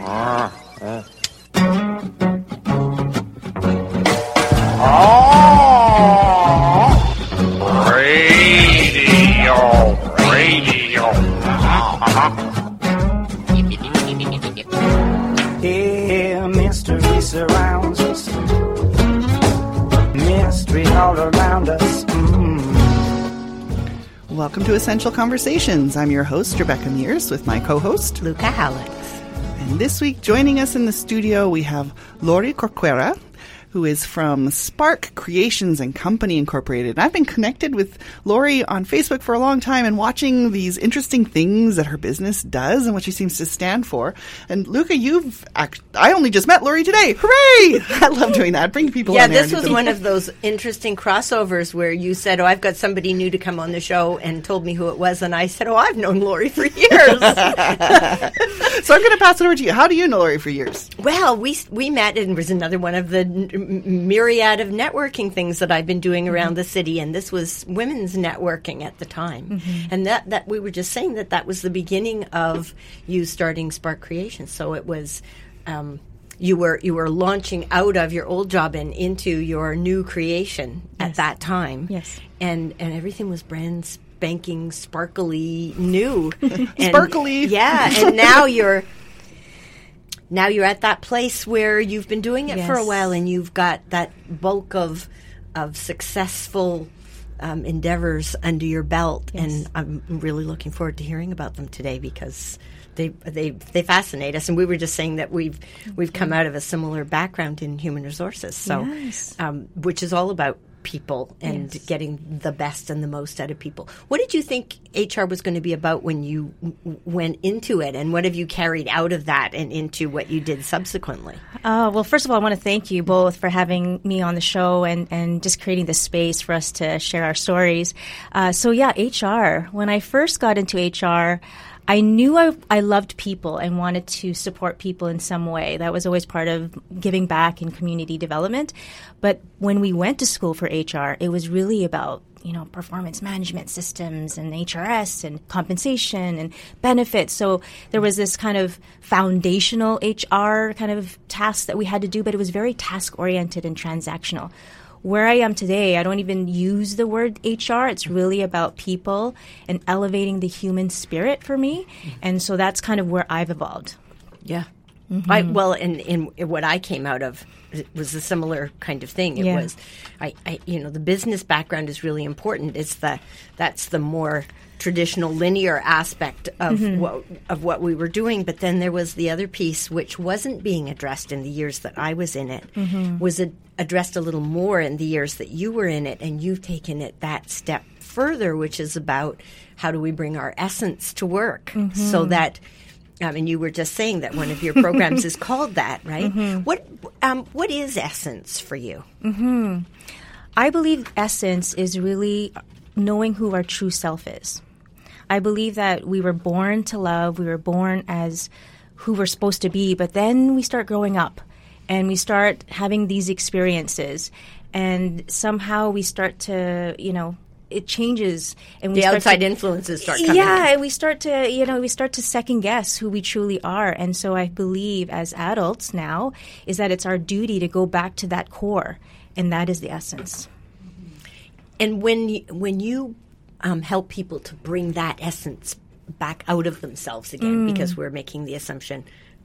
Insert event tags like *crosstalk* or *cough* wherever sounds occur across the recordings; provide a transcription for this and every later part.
อ๋อเออ Welcome to Essential Conversations. I'm your host, Rebecca Mears, with my co host, Luca Halleck. And this week, joining us in the studio, we have Lori Corcuera, who is from Spark Creations and Company Incorporated. I've been connected with Lori on Facebook for a long time and watching these interesting things that her business does and what she seems to stand for. And Luca, you've act- I only just met Lori today. Hooray! *laughs* I love doing that. Bring people Yeah, this was one of those interesting crossovers where you said, "Oh, I've got somebody new to come on the show," and told me who it was, and I said, "Oh, I've known Lori for *laughs* years." *laughs* So I'm going to pass it over to you. How do you know Lori for years? well, we we met, and was another one of the myriad of networking things that I've been doing around the city, and this was women's networking at the time, and that that we were just saying that that was the beginning of you starting Spark Creation. So it was. Um, you were you were launching out of your old job and into your new creation at that time. Yes. and and everything was brand spanking, sparkly new. *laughs* And- Sparkly. yeah. And now you're now you're at that place where you've been doing it for a while, and you've got that bulk of of successful. Um, endeavors under your belt, Yes. and I'm really looking forward to hearing about them today because they they they fascinate us. And we were just saying that we've we've come out of a similar background in human resources, so Yes. um, which is all about people and Yes. getting the best and the most out of people. What did you think HR was going to be about when you w- went into it, and what have you carried out of that and into what you did subsequently? Uh, well, first of all, I want to thank you both for having me on the show and, and just creating this space for us to share our stories. Uh, so, yeah, HR. When I first got into HR, I knew I, I loved people and wanted to support people in some way. That was always part of giving back in community development. But when we went to school for HR, it was really about you know, performance management systems and HRS and compensation and benefits. So there was this kind of foundational HR kind of task that we had to do, but it was very task oriented and transactional. Where I am today, I don't even use the word HR. It's really about people and elevating the human spirit for me. Mm-hmm. And so that's kind of where I've evolved. Yeah. I, mm-hmm. well, and what I came out of it was a similar kind of thing. It Yeah. was, I, I, you know, the business background is really important. It's the that's the more traditional linear aspect of mm-hmm. what of what we were doing. But then there was the other piece which wasn't being addressed in the years that I was in it. Mm-hmm. Was a, addressed a little more in the years that you were in it, and you've taken it that step further, which is about how do we bring our essence to work so that I mean, you were just saying that one of your programs is *laughs* called that, right? What um, what is essence for you? I believe essence is really knowing who our true self is. I believe that we were born to love, we were born as who we're supposed to be, but then we start growing up and we start having these experiences and somehow we start to, you know, it changes and we The outside to, influences start coming. yeah, and we start to, you know, we start to second guess who we truly are. And so I believe as adults now is that it's our duty to go back to that core, and that is the essence. And when you, when you um, help people to bring that essence back out of themselves again, because we're making the assumption.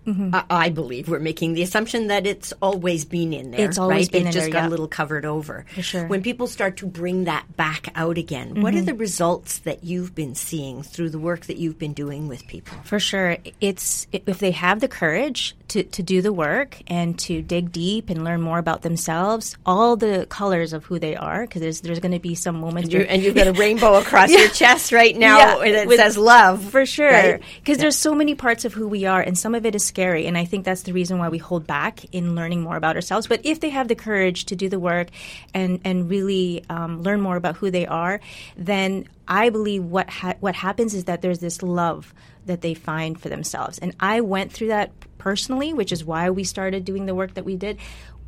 Mm-hmm. I, I believe we're making the assumption that it's always been in there. It's always right? been it in just there, got yeah. a little covered over. For sure. When people start to bring that back out again, what are mm-hmm. the results that you've been seeing through the work that you've been doing with people? For sure. It's if they have the courage to, to do the work and to dig deep and learn more about themselves, all the colors of who they are, because there's, there's going to be some moments. You, and you've got a *laughs* rainbow across your chest right now Yeah, and it with- says love. For sure. right? Because there's so many parts of who we are, and some of it is scary. And I think that's the reason why we hold back in learning more about ourselves. But if they have the courage to do the work and, and really um, learn more about who they are, then I believe what, ha- what happens is that there's this love that they find for themselves. And I went through that personally, which is why we started doing the work that we did.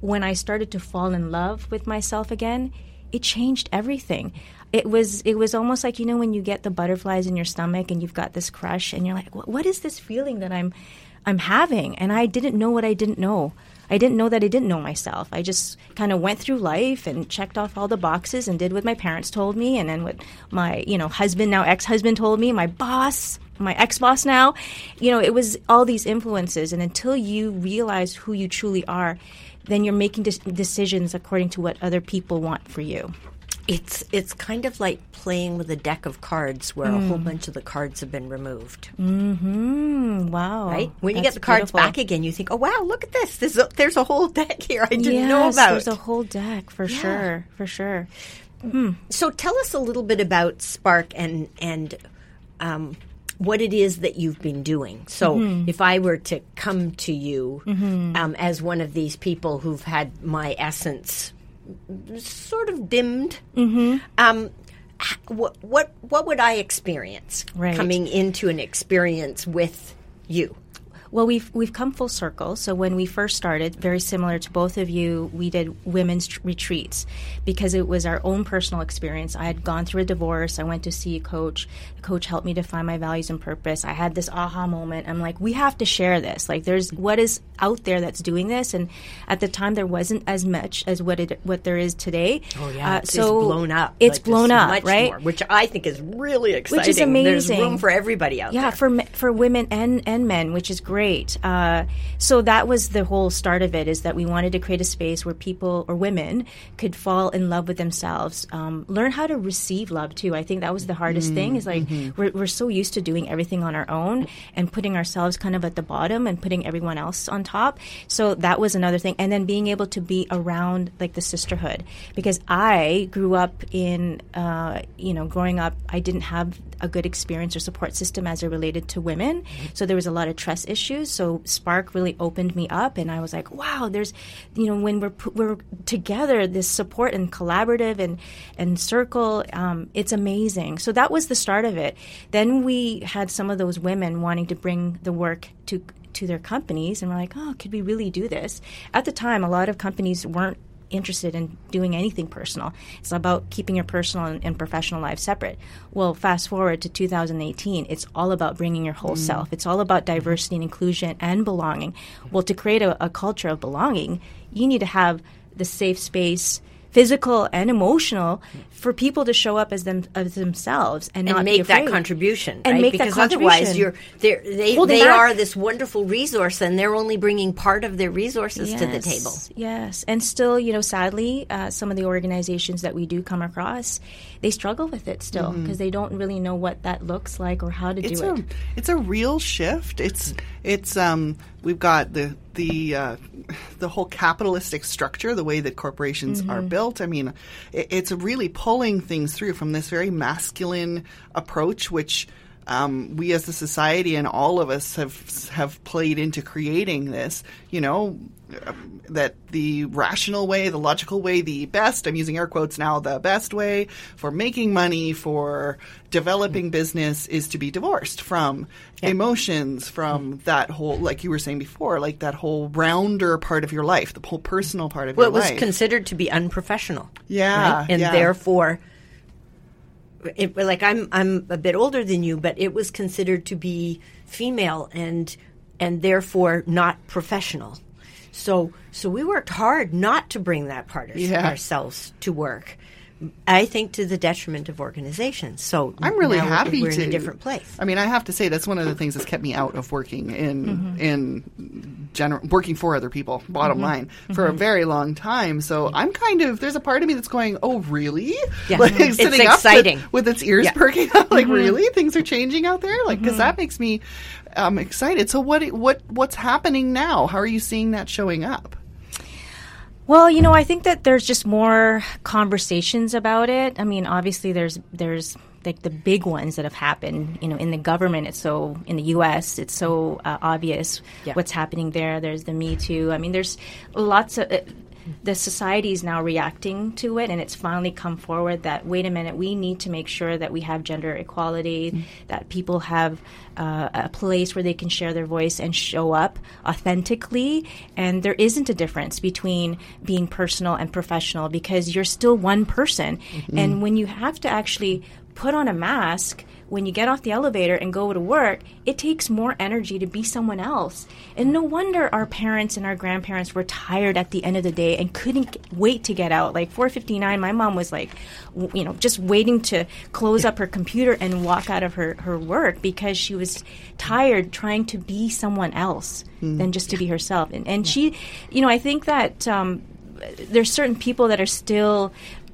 When I started to fall in love with myself again, it changed everything. It was it was almost like you know when you get the butterflies in your stomach and you've got this crush and you're like, what, what is this feeling that I'm I'm having? And I didn't know what I didn't know. I didn't know that I didn't know myself. I just kind of went through life and checked off all the boxes and did what my parents told me and then what my, you know, husband now ex-husband told me, my boss, my ex-boss now. You know, it was all these influences and until you realize who you truly are, then you're making des- decisions according to what other people want for you. It's it's kind of like playing with a deck of cards where a whole bunch of the cards have been removed. Mm, wow. Right? When you get the cards beautiful. back again, you think, "Oh wow, look at this! There's a, there's a whole deck *laughs* here I didn't know Yes, about." There's a whole deck for sure, for sure. So tell us a little bit about Spark and and um, what it is that you've been doing. So Mm-hmm. if I were to come to you um, as one of these people who've had my essence sort of dimmed, Mm-hmm. um, what what what would I experience Right. coming into an experience with you? Well, we've we've come full circle. So when we first started, very similar to both of you, we did women's tr- retreats because it was our own personal experience. I had gone through a divorce. I went to see a coach. The coach helped me define my values and purpose. I had this aha moment. I'm like, we have to share this. Like, there's what is out there that's doing this, and at the time there wasn't as much as what it what there is today. Oh Uh, yeah, it's so blown up. It's Like, blown up, right? more, which I think is really exciting. Which is amazing. There's room for everybody out yeah, there. for for women and and men, which is great. Uh, so that was the whole start of it. Is that we wanted to create a space where people or women could fall in love with themselves, um, learn how to receive love too. I think that was the hardest thing. Is like we're we're so used to doing everything on our own and putting ourselves kind of at the bottom and putting everyone else on top. So that was another thing, and then being able to be around like the sisterhood because I grew up in uh, you know growing up I didn't have a good experience or support system as it related to women. So there was a lot of trust issues. So Spark really opened me up, and I was like, wow, there's, you know, when we're we're together, this support and collaborative and and circle, um, it's amazing. So that was the start of it. Then we had some of those women wanting to bring the work to to their companies, and we're like, oh, could we really do this? At the time, a lot of companies weren't interested in doing anything personal. It's about keeping your personal and, and professional life separate. Well, fast forward to 2018, it's all about bringing your whole mm. self. It's all about diversity and inclusion and belonging. Well, to create a, a culture of belonging, you need to have the safe space. Physical and emotional for people to show up as them as themselves and, not and be make that contribution, And right? make that because otherwise, contribution. you're they're, they Holding they back. are this wonderful resource, and they're only bringing part of their resources to the table. Yes, and still, you know, sadly, uh, some of the organizations that we do come across, they struggle with it still because they don't really know what that looks like or how to it's do a it. it's a real shift. It's it's um we've got the the uh, the whole capitalistic structure, the way that corporations are built. I mean, it, it's really pulling things through from this very masculine approach, which. Um, we as a society and all of us have have played into creating this. You know, that the rational way, the logical way, the best, I'm using air quotes now, the best way for making money, for developing business is to be divorced from emotions, from that whole, like you were saying before, like that whole rounder part of your life, the whole personal part of your life. Well, it was considered to be unprofessional. Yeah, right? and yeah. therefore, it, like I'm I'm a bit older than you, but it was considered to be female and and therefore not professional. So so we worked hard not to bring that part of Yeah. ourselves to work. I think to the detriment of organizations. So I'm really now happy we're to in a different place. I mean, I have to say that's one of the things that's kept me out of working in Mm-hmm. in general working for other people. Bottom Mm-hmm. line, for a very long time. So I'm kind of there's a part of me that's going, oh really? Yeah. like It's sitting up with- exciting. with, its ears Yeah. Mm-hmm. perking up. Like really, things are changing out there. Like because that makes me um, excited. So what what what's happening now? How are you seeing that showing up? Well, you know, I think that there's just more conversations about it. I mean, obviously, there's there's like the big ones that have happened. You know, in the government, it's so in the U.S., it's so uh, obvious Yeah. what's happening there. There's the Me Too. I mean, there's lots of. Uh, the society is now reacting to it, and it's finally come forward that wait a minute, we need to make sure that we have gender equality, that people have uh, a place where they can share their voice and show up authentically, and there isn't a difference between being personal and professional because you're still one person, and when you have to actually put on a mask when you get off the elevator and go to work, it takes more energy to be someone else. And no wonder our parents and our grandparents were tired at the end of the day and couldn't wait to get out. Like 4:59, my mom was like, you know, just waiting to close up her computer and walk out of her her work because she was tired trying to be someone else than just to be herself. And and she, you know, I think that um, there's certain people that are still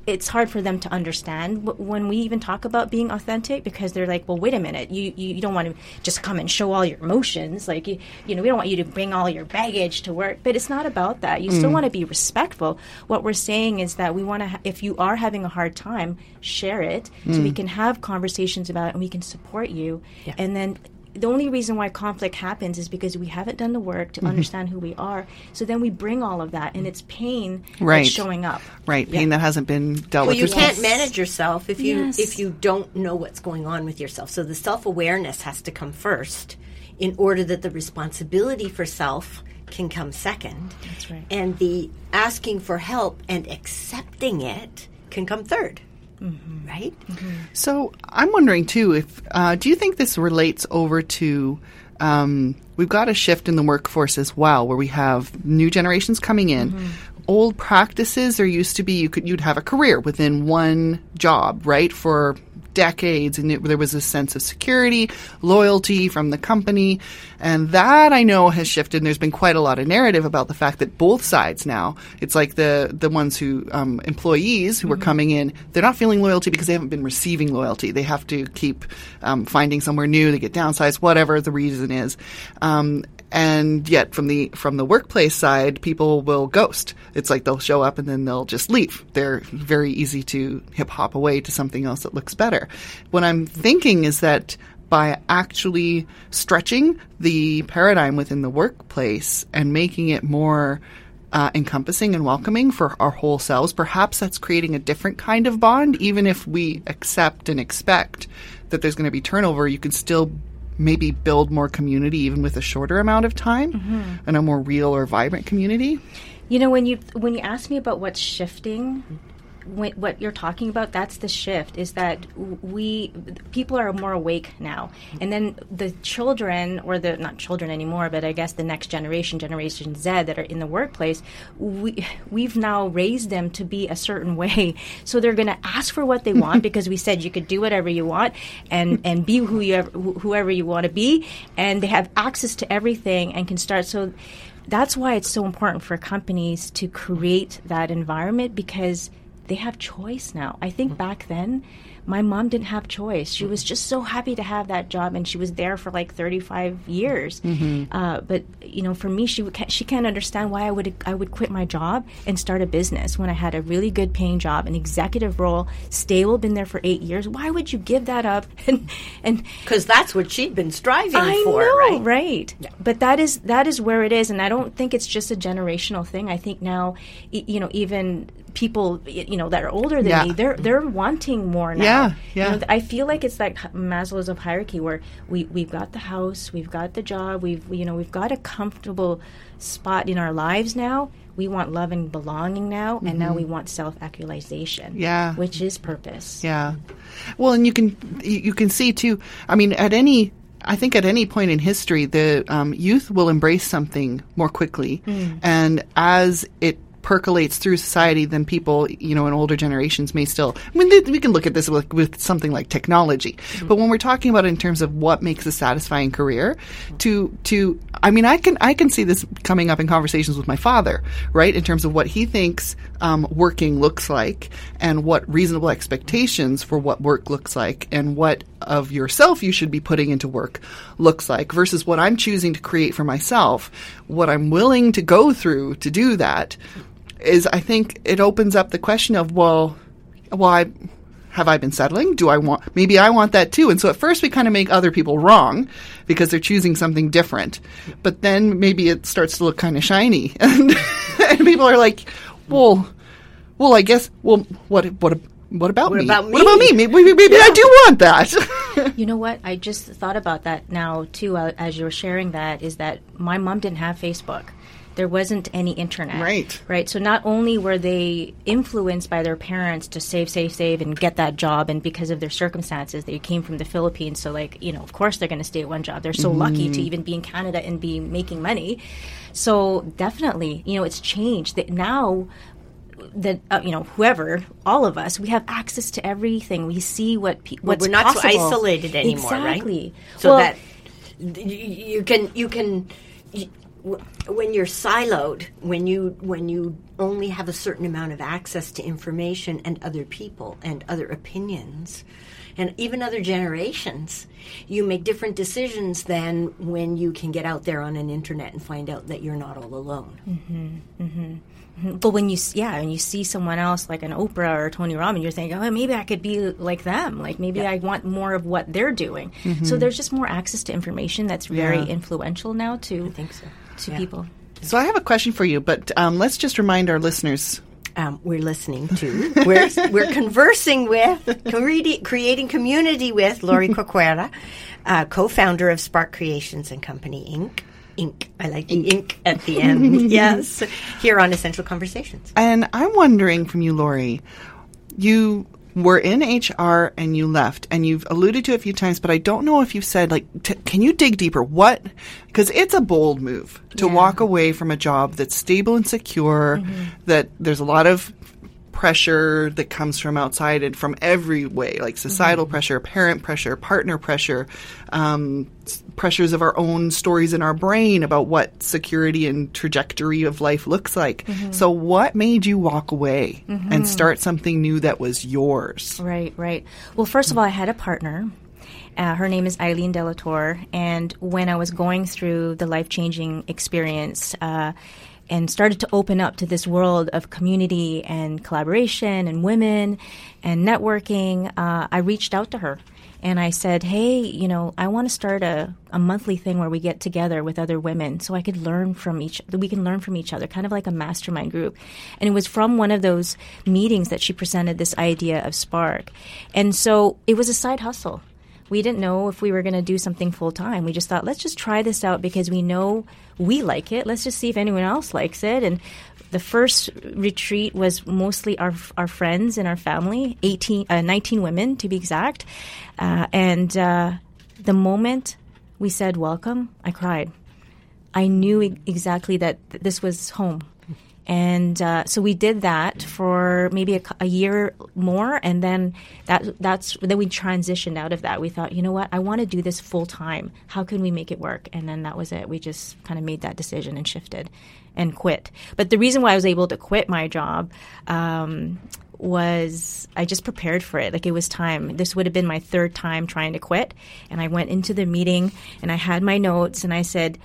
it's hard for them to understand when we even talk about being authentic because they're like, well, wait a minute, you, you, you don't want to just come and show all your emotions. Like, you, you know, we don't want you to bring all your baggage to work. But it's not about that. You still mm. want to be respectful. What we're saying is that we want to, ha- if you are having a hard time, share it so we mm. can have conversations about it and we can support you. And then the only reason why conflict happens is because we haven't done the work to mm-hmm. understand who we are. So then we bring all of that, and it's pain Right. that's showing up. Right, pain that hasn't been dealt Well, with. Well, you can't manage yourself if you Yes. if you don't know what's going on with yourself. So the self awareness has to come first, in order that the responsibility for self can come second. That's right. And the asking for help and accepting it can come 3rd Mm-hmm. Right? So I'm wondering too if uh, do you think this relates over to um, we've got a shift in the workforce as well, where we have new generations coming in. Old practices there used to be you could you'd have a career within one job, right, for decades, and it, there was a sense of security, loyalty from the company, and that I know has shifted. And there's been quite a lot of narrative about the fact that both sides now, it's like the the ones who um, employees who are coming in, they're not feeling loyalty because they haven't been receiving loyalty. They have to keep um, finding somewhere new. They get downsized, whatever the reason is. Um, and yet from the from the workplace side people will ghost. It's like they'll show up and then they'll just leave. They're very easy to hip hop away to something else that looks better. What i'm thinking is that by actually stretching the paradigm within the workplace and making it more uh, encompassing and welcoming for our whole selves, perhaps that's creating a different kind of bond. Even if we accept and expect that there's going to be turnover, you can still maybe build more community even with a shorter amount of time mm-hmm. and a more real or vibrant community. You know, when you when you ask me about what's shifting, what you're talking about, that's the shift. Is that we people are more awake now, and then the children, or the not children anymore, but I guess the next generation, Generation Z, that are in the workplace, we we've now raised them to be a certain way. *laughs* So they're going to ask for what they want *laughs* because we said you could do whatever you want and and be who you ever, wh- whoever you want to be, and they have access to everything and can start so that's why it's so important for companies to create that environment because they have choice now. I think back then, my mom didn't have choice. She was just so happy to have that job, and she was there for like 35 years. Uh, but you know, for me, she she can't understand why I would I would quit my job and start a business when I had a really good paying job, an executive role, stable, been there for eight years. Why would you give that up? *laughs* And and Because that's what she'd been striving I for, know, right? But that is that is where it is, and I don't think it's just a generational thing. I think now, you know, even people, you know, that are older than Yeah. me, they're they're wanting more now. Yeah, You yeah. know, I feel like it's like Maslow's of hierarchy, where we we've got the house, we've got the job, we've you know we've got a comfortable spot in our lives now. We want love and belonging now, and now we want self actualization. Mm-hmm. Yeah. which is purpose. Yeah. Well, and you can you you can see too. I mean, at any I think at any point in history, the um, youth will embrace something more quickly, and as it percolates through society, then people, you know, in older generations may still. I mean, we can look at this with, with something like technology, but when we're talking about in terms of what makes a satisfying career, to to I mean, I can I can see this coming up in conversations with my father, right? In terms of what he thinks um, working looks like, and what reasonable expectations for what work looks like, and what of yourself you should be putting into work looks like, versus what I'm choosing to create for myself, what I'm willing to go through to do that. Is I think it opens up the question of well, why have I been settling? Do I want, maybe I want that too. And so at first we kind of make other people wrong because they're choosing something different. But then maybe it starts to look kind of shiny. *laughs* And, and people are like, well, well, I guess, well, what, what, what about What me? about What about me? me? Maybe, maybe I do want that. *laughs* You know what? I just thought about that now too. Uh, as you were sharing that, is that my mom didn't have Facebook. There wasn't any internet. Right. Right. So not only were they influenced by their parents to save, save, save, and get that job, and because of their circumstances, they came from the Philippines. So like you know, of course they're going to stay at one job. They're so lucky to even be in Canada and be making money. So definitely, you know, it's changed. That now that uh, you know whoever all of us we have access to everything we see what pe- Well, what's we're not so isolated anymore, exactly. right? So Well, that y- y- you can you can y- w- when you're siloed, when you when you only have a certain amount of access to information and other people and other opinions and even other generations, you make different decisions than when you can get out there on an internet and find out that you're not all alone. Mm-hmm. Mm-hmm. But when you yeah, when you see someone else like an Oprah or Tony Robbins, you're thinking, oh, maybe I could be like them. Like maybe I want more of what they're doing. So mm-hmm. there's just more access to information that's very Yeah. influential now to I think so. To Yeah. people. so I have a question for you, but um, let's just remind our listeners. um, we're listening to. We're, we're conversing with, creati- creating community with Lori Corcuera, uh, co-founder of Spark Creations and Company Inc. Inc. I like the Inc. at the end. *laughs* yes, here on Essential Conversations. And I'm wondering from you, Lori, you were in HR and you left, and you've alluded to it a few times, but I don't know if you've said, like, t- can you dig deeper? What? Because it's a bold move to walk away from a job that's stable and secure, mm-hmm. that there's a lot of pressure that comes from outside and from every way, like societal pressure, parent pressure, partner pressure, um, pressures of our own stories in our brain about what security and trajectory of life looks like. So, what made you walk away and start something new that was yours? Right, right. Well, first of all, I had a partner. Uh, her name is Eileen Delator, and when I was going through the life changing experience uh, and started to open up to this world of community and collaboration and women and networking, uh, I reached out to her and I said, "Hey, you know, I want to start a, a monthly thing where we get together with other women, so I could learn from each. We can learn from each other, kind of like a mastermind group." And it was from one of those meetings that she presented this idea of Spark, and so it was a side hustle. We didn't know if we were going to do something full time. We just thought, let's just try this out because we know we like it. Let's just see if anyone else likes it. And the first retreat was mostly our our friends and our family, 18, uh, 19 women to be exact. Uh, and uh, the moment we said welcome, I cried. I knew exactly that th- this was home. And uh, so we did that for maybe a, a year more, and then that that's then we transitioned out of that. We thought, you know what, I want to do this full time. How can we make it work? And then that was it. We just kind of made that decision and shifted, and quit. But the reason why I was able to quit my job um, was I just prepared for it. Like it was time. This would have been my third time trying to quit, and I went into the meeting and I had my notes and I said.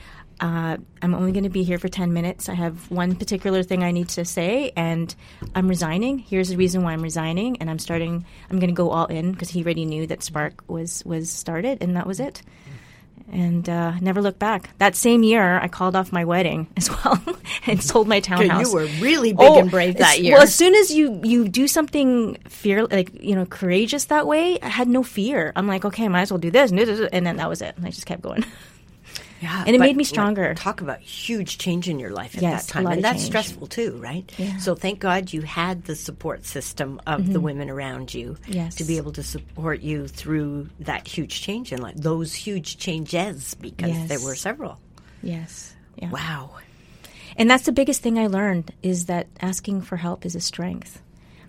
Uh, I'm only going to be here for 10 minutes. I have one particular thing I need to say, and I'm resigning. Here's the reason why I'm resigning, and I'm starting. I'm going to go all in because he already knew that Spark was was started, and that was it. And uh, never looked back. That same year, I called off my wedding *laughs* as well and sold my townhouse. you were really big and brave that year. Well, as soon as you you do something fear like you know courageous that way, I had no fear. I'm like, okay, might as well do this, and then that was it. And I just kept going. *laughs* Yeah, And it made me like, stronger. talk about huge change in your life at Yes, that time, and that's change. stressful too, right? So thank God you had the support system of the women around you Mm-hmm. Yes. to be able to support you through that huge change in life, those huge changes, because Yes. there were several. Yes. Yeah. Wow. And that's the biggest thing I learned is that asking for help is a strength.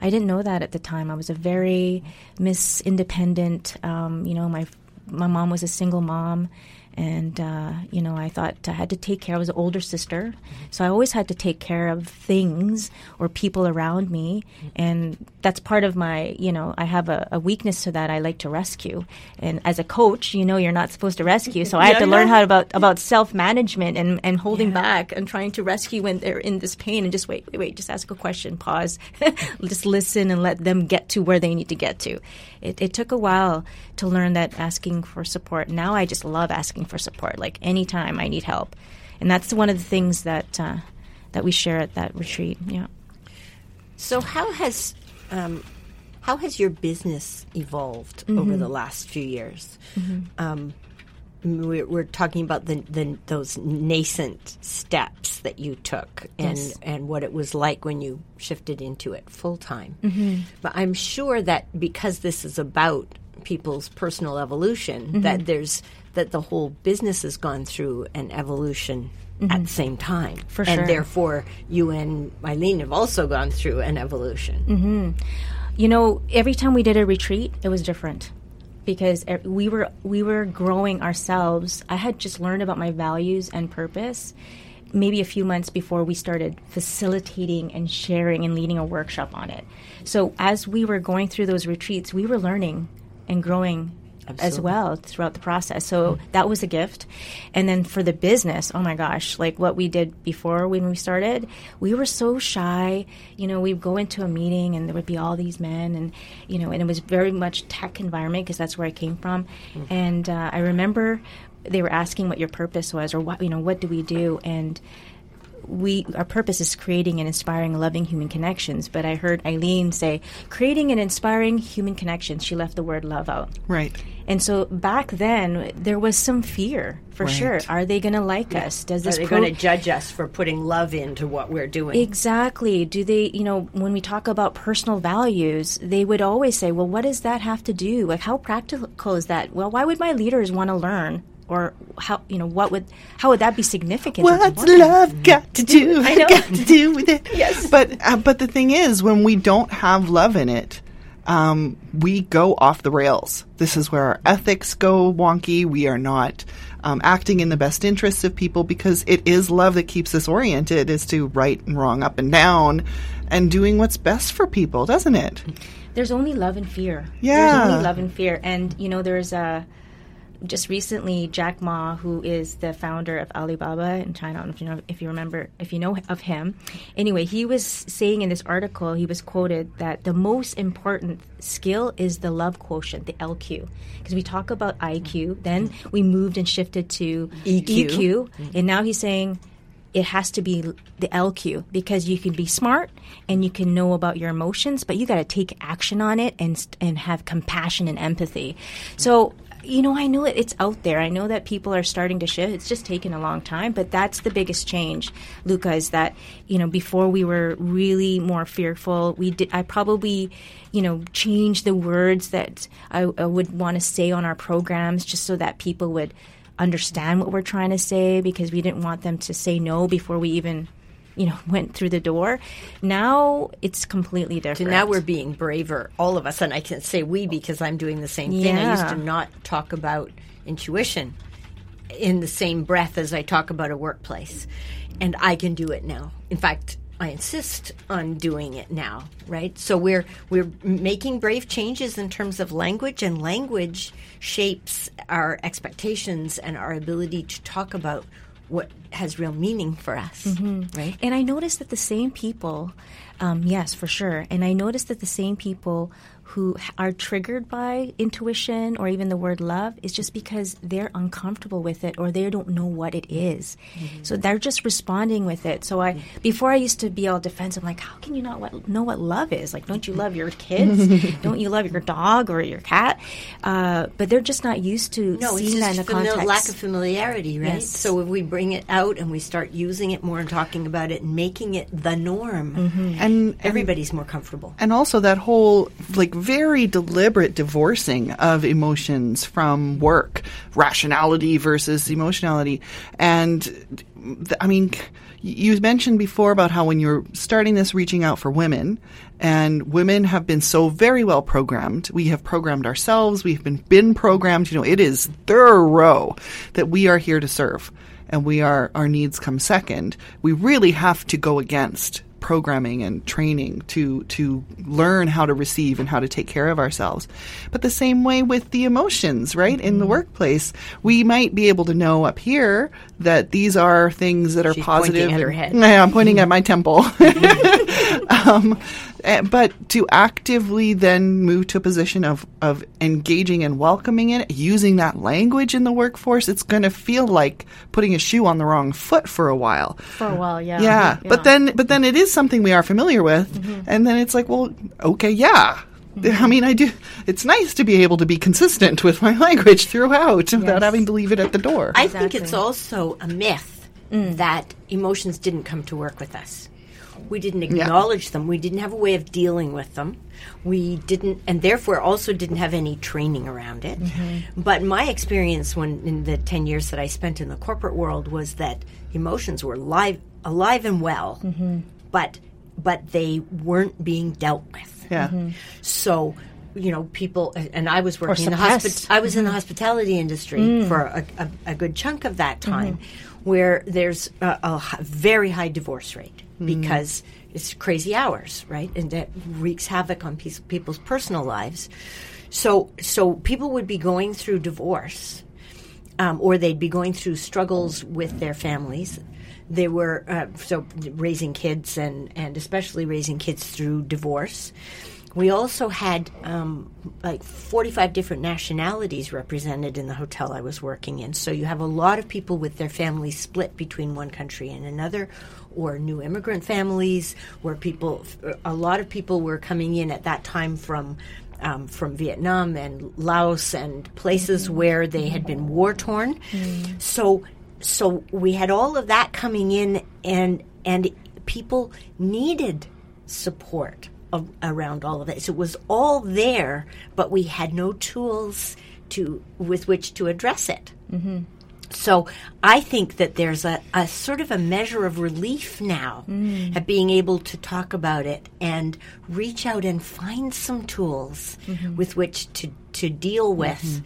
I didn't know that at the time. I was a very miss independent. Um, you know, my my mom was a single mom, and uh, you know, I thought I had to take care. I was an older sister, so I always had to take care of things or people around me, and that's part of my. You know, I have a, a weakness to that. I like to rescue, and as a coach, you know, you're not supposed to rescue, so I had *laughs* to learn how about about self management and and holding back and trying to rescue when they're in this pain and just wait, wait, wait, just ask a question, pause, *laughs* just listen and let them get to where they need to get to. It, it took a while to learn that asking for support. Now I just love asking for support. Like anytime I need help, and that's one of the things that uh, that we share at that retreat. Yeah. So how has um, how has your business evolved Mm-hmm. over the last few years? Um, we're, we're talking about the, the those nascent steps that you took and Yes. and what it was like when you shifted into it full time. Mm-hmm. But I'm sure that because this is about people's personal evolution, Mm-hmm. that there's that the whole business has gone through an evolution at the same time. Mm-hmm. For and sure. therefore, you and Eileen have also gone through an evolution. Mm-hmm. You know, every time we did a retreat, it was different because we were we were growing ourselves. I had just learned about my values and purpose maybe a few months before we started facilitating and sharing and leading a workshop on it. So as we were going through those retreats, we were learning and growing as well throughout the process. So that was a gift. And then for the business, oh my gosh, like what we did before when we started, we were so shy. You know, we'd go into a meeting and there would be all these men and, you know, and it was very much tech environment because that's where I came from. And uh, I remember they were asking what your purpose was or what, you know, what do we do? And we our purpose is creating and inspiring loving human connections but i heard eileen say creating and inspiring human connections she left the word love out Right. and so back then there was some fear for Right. sure are they going to like us does Are this they pro- going to judge us for putting love into what we're doing? Exactly. Do they, you know, when we talk about personal values, they would always say, well, what does that have to do? Like, how practical is that? Well, why would my leaders want to learn? Or how, you know, what would, how would that be significant? What's love got to do? *laughs* I *laughs* know. got to do with it. *laughs* yes. But uh, but the thing is, when we don't have love in it, um, we go off the rails. This is where our ethics go wonky. We are not um, acting in the best interests of people because it is love that keeps us oriented as to right and wrong, up and down, and doing what's best for people, doesn't it? There's only love and fear. Yeah. There's only love and fear. And, you know, there's a, just recently, Jack Ma, who is the founder of Alibaba in China, I don't know if you know, if you remember, if you know of him. Anyway, he was saying in this article, he was quoted that the most important skill is the love quotient, the LQ. Because we talk about IQ, then we moved and shifted to EQ. EQ, and now he's saying it has to be the LQ because you can be smart and you can know about your emotions, but you got to take action on it and and have compassion and empathy. So. You know, I know that it's out there. I know that people are starting to shift. It's just taken a long time, but that's the biggest change, Luca. Is that you know before we were really more fearful. We did. I probably, you know, changed the words that I, I would want to say on our programs just so that people would understand what we're trying to say because we didn't want them to say no before we even you know *laughs* went through the door now it's completely So different now we're being braver, all of us, and I can say we because I'm doing the same thing. I used to not talk about intuition in the same breath as I talk about a workplace, and I can do it now. In fact, I insist on doing it now. Right? So we're we're making brave changes in terms of language, and language shapes our expectations and our ability to talk about what has real meaning for us. Right? And I noticed that the same people, um, yes, for sure. And I noticed that the same people who are triggered by intuition or even the word love is just because they're uncomfortable with it or they don't know what it is. So they're just responding with it. So I, before I used to be all defensive, like, how can you not what, know what love is? Like, don't you love your *laughs* kids? don't you love your dog or your cat? Uh, but they're just not used to No, seeing that in just a famil- context. lack of familiarity, right? Yes. So if we bring it out and we start using it more and talking about it and making it the norm, Mm-hmm. And everybody's more comfortable. and also that whole like very deliberate divorcing of emotions from work rationality versus emotionality. And i mean you mentioned before about how when you're starting this reaching out for women and women have been so very well programmed we have programmed ourselves we've been been programmed you know it is thorough that we are here to serve and we are our needs come second. We really have to go against programming and training to to learn how to receive and how to take care of ourselves. But the same way with the emotions, right? In Mm-hmm. the workplace, we might be able to know up here that these are things that are She's positive. pointing at her head. *laughs* Yeah, I'm pointing at my temple. *laughs* *laughs* um, Eh, but to actively then move to a position of, of engaging and welcoming it, using that language in the workforce, it's going to feel like putting a shoe on the wrong foot for a while. For a while, yeah. Yeah, but then but then it is something we are familiar with, mm-hmm. and then it's like, well, okay, yeah. Mm-hmm. I mean, I do. It's nice to be able to be consistent with my *laughs* language throughout without having to leave it at the door. I think it's also a myth mm. that emotions didn't come to work with us. We didn't acknowledge them. We didn't have a way of dealing with them. We didn't, and therefore also didn't have any training around it. Mm-hmm. But my experience when in the ten years that I spent in the corporate world was that emotions were live, alive and well, mm-hmm. but but they weren't being dealt with. yeah, So, you know, people, and I was working in the suppressed. hospi- I was in the hospitality industry for a, a, a good chunk of that time, where there's a very high divorce rate because it's crazy hours, right, and that wreaks havoc on piece, people's personal lives. So, so people would be going through divorce, um, or they'd be going through struggles with their families. They were uh, so raising kids and and especially raising kids through divorce. We also had um, like 45 different nationalities represented in the hotel I was working in. So you have a lot of people with their families split between one country and another, or new immigrant families where people, a lot of people were coming in at that time from. Um, from Vietnam and Laos and places where they had been war torn, so so we had all of that coming in, and and people needed support a- around all of it. So it was all there, but we had no tools to with which to address it. Mm-hmm. So I think that there's a, a sort of a measure of relief now mm. at being able to talk about it and reach out and find some tools mm-hmm. with which to, to deal mm-hmm. with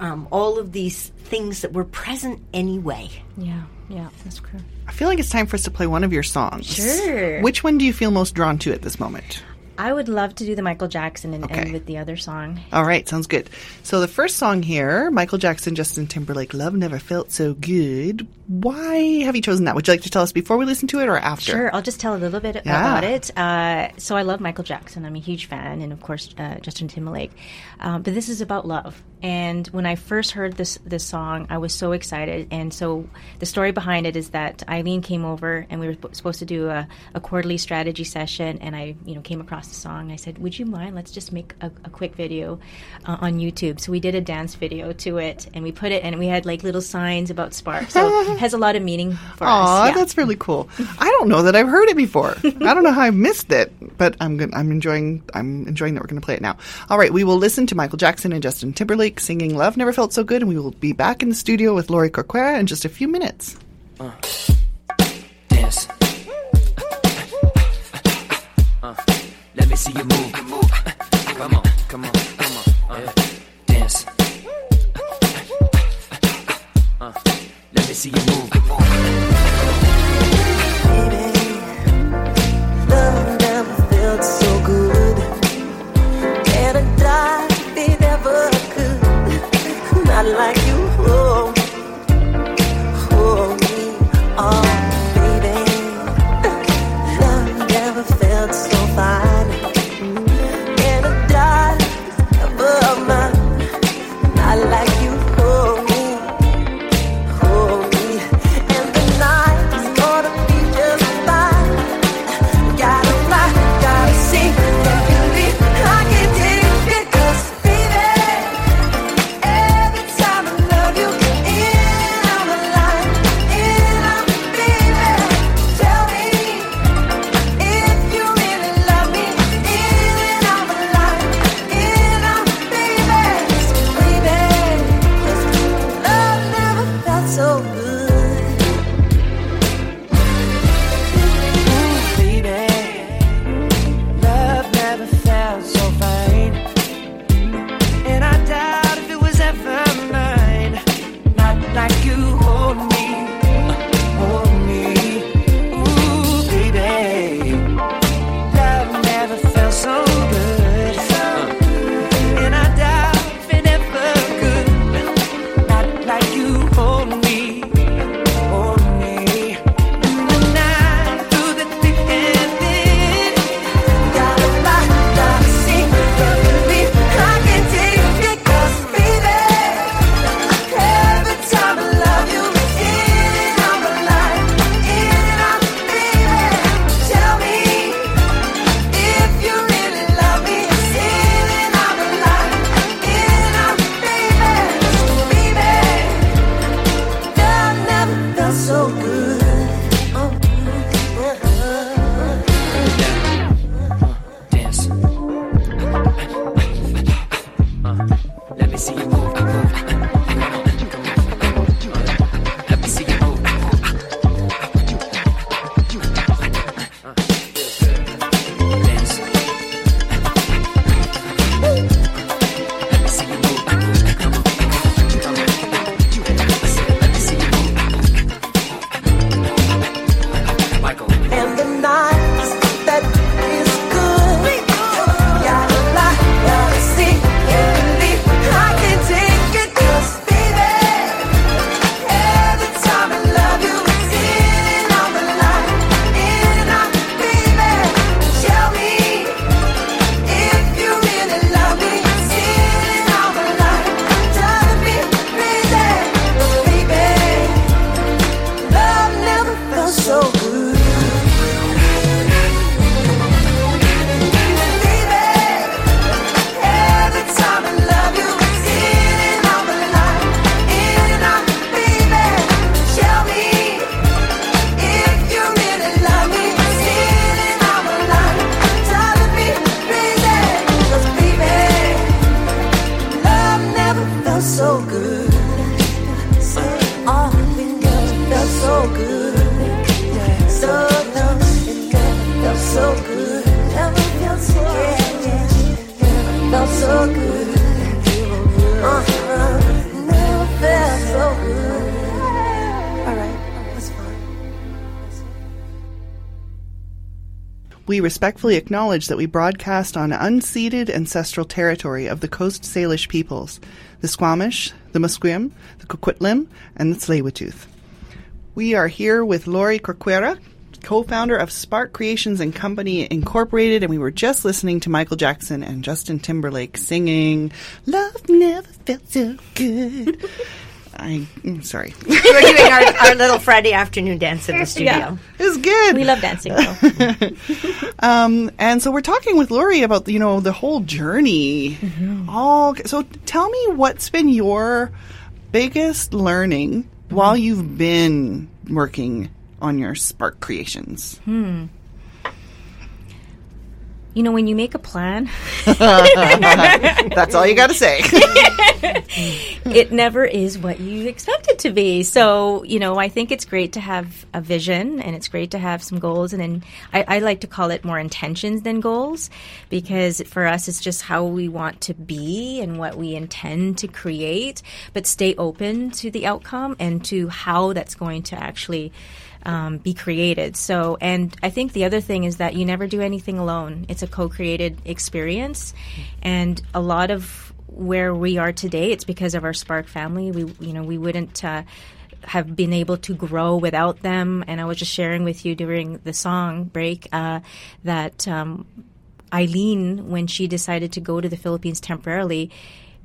um, all of these things that were present anyway. Yeah, yeah, that's true. I feel like it's time for us to play one of your songs. Sure. Which one do you feel most drawn to at this moment? I would love to do the Michael Jackson and Okay. end with the other song. All right, sounds good. So the first song here, Michael Jackson, Justin Timberlake, "Love Never Felt So Good." Why have you chosen that? Would you like to tell us before we listen to it or after? Sure, I'll just tell a little bit Yeah. about it. Uh, so I love Michael Jackson. I'm a huge fan, and of course uh, Justin Timberlake. Um, but this is about love. And when I first heard this this song, I was so excited. And so the story behind it is that Eileen came over, and we were supposed to do a, a quarterly strategy session. And I, you know, came across the song. I said, "Would you mind? Let's just make a, a quick video uh, on YouTube." So we did a dance video to it, and we put it, and we had like little signs about Spark. So it has a lot of meaning for Aw, us. Yeah. that's really cool. I don't know that I've heard it before. I don't know how I missed it, but I'm good. I'm enjoying. I'm enjoying that we're going to play it now. All right, we will listen to Michael Jackson and Justin Timberlake singing "Love Never Felt So Good," and we will be back in the studio with Lori Corcuera in just a few minutes. dance. Uh, let me see you move. Come on, come on, come on. Uh, dance. Uh, let me see you move. Baby, Love never felt so good. I die if it ever could. Not like respectfully acknowledge that we broadcast on unceded ancestral territory of the Coast Salish peoples, the Squamish, the Musqueam, the Coquitlam, and the Tsleil-Waututh. We are here with Lori Corcuera, co-founder of Spark Creations and Company Incorporated, and we were just listening to Michael Jackson and Justin Timberlake singing "Love Never Felt So Good." *laughs* I, am sorry. *laughs* We're doing our, our little Friday afternoon dance in the studio. Yeah. It was good. We love dancing. Though. *laughs* Um, and so we're talking with Lori about you know the whole journey. Mm-hmm. All so tell me what's been your biggest learning while you've been working on your Spark creations. Hmm. You know, when you make a plan, *laughs* That's all you got to say. *laughs* it never is what you expect it to be. So, you know, I think it's great to have a vision and it's great to have some goals. And then I, I like to call it more intentions than goals because for us, it's just how we want to be and what we intend to create, but stay open to the outcome and to how that's going to actually um, be created. So, and I think the other thing is that you never do anything alone. It's a co-created experience, and a lot of where we are today, it's because of our Spark family. We, you know, we wouldn't. Uh, have been able to grow without them, and I was just sharing with you during the song break uh, that um, Eileen, when she decided to go to the Philippines temporarily,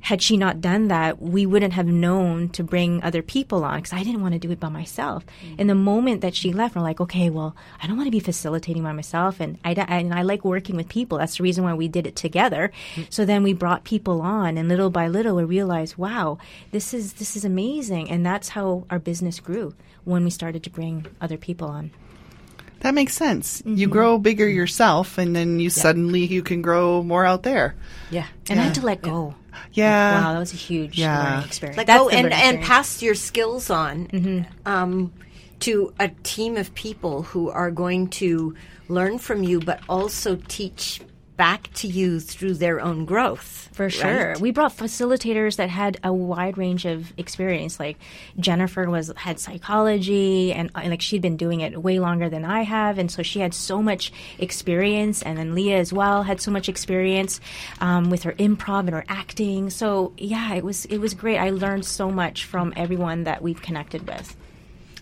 had she not done that, we wouldn't have known to bring other people on because I didn't want to do it by myself. Mm. And the moment that she left, we're like, okay, well, I don't want to be facilitating by myself, and I and I like working with people. That's the reason why we did it together. Mm. So then we brought people on, and little by little, we realized, wow, this is this is amazing, and that's how our business grew when we started to bring other people on. that makes sense. You mm-hmm. grow bigger yourself, and then you suddenly you can grow more out there. Yeah. And I had to let go. Yeah. Wow, that was a huge Yeah. learning experience. Like That's go the and, learning and pass your skills on um, to a team of people who are going to learn from you, but also teach back to you through their own growth. For sure. right? We brought facilitators that had a wide range of experience. Like Jennifer was had psychology and, and like she'd been doing it way longer than I have and so she had so much experience and then Leah as well had so much experience um, with her improv and her acting. So yeah, it was it was great. I learned so much from everyone that we've connected with.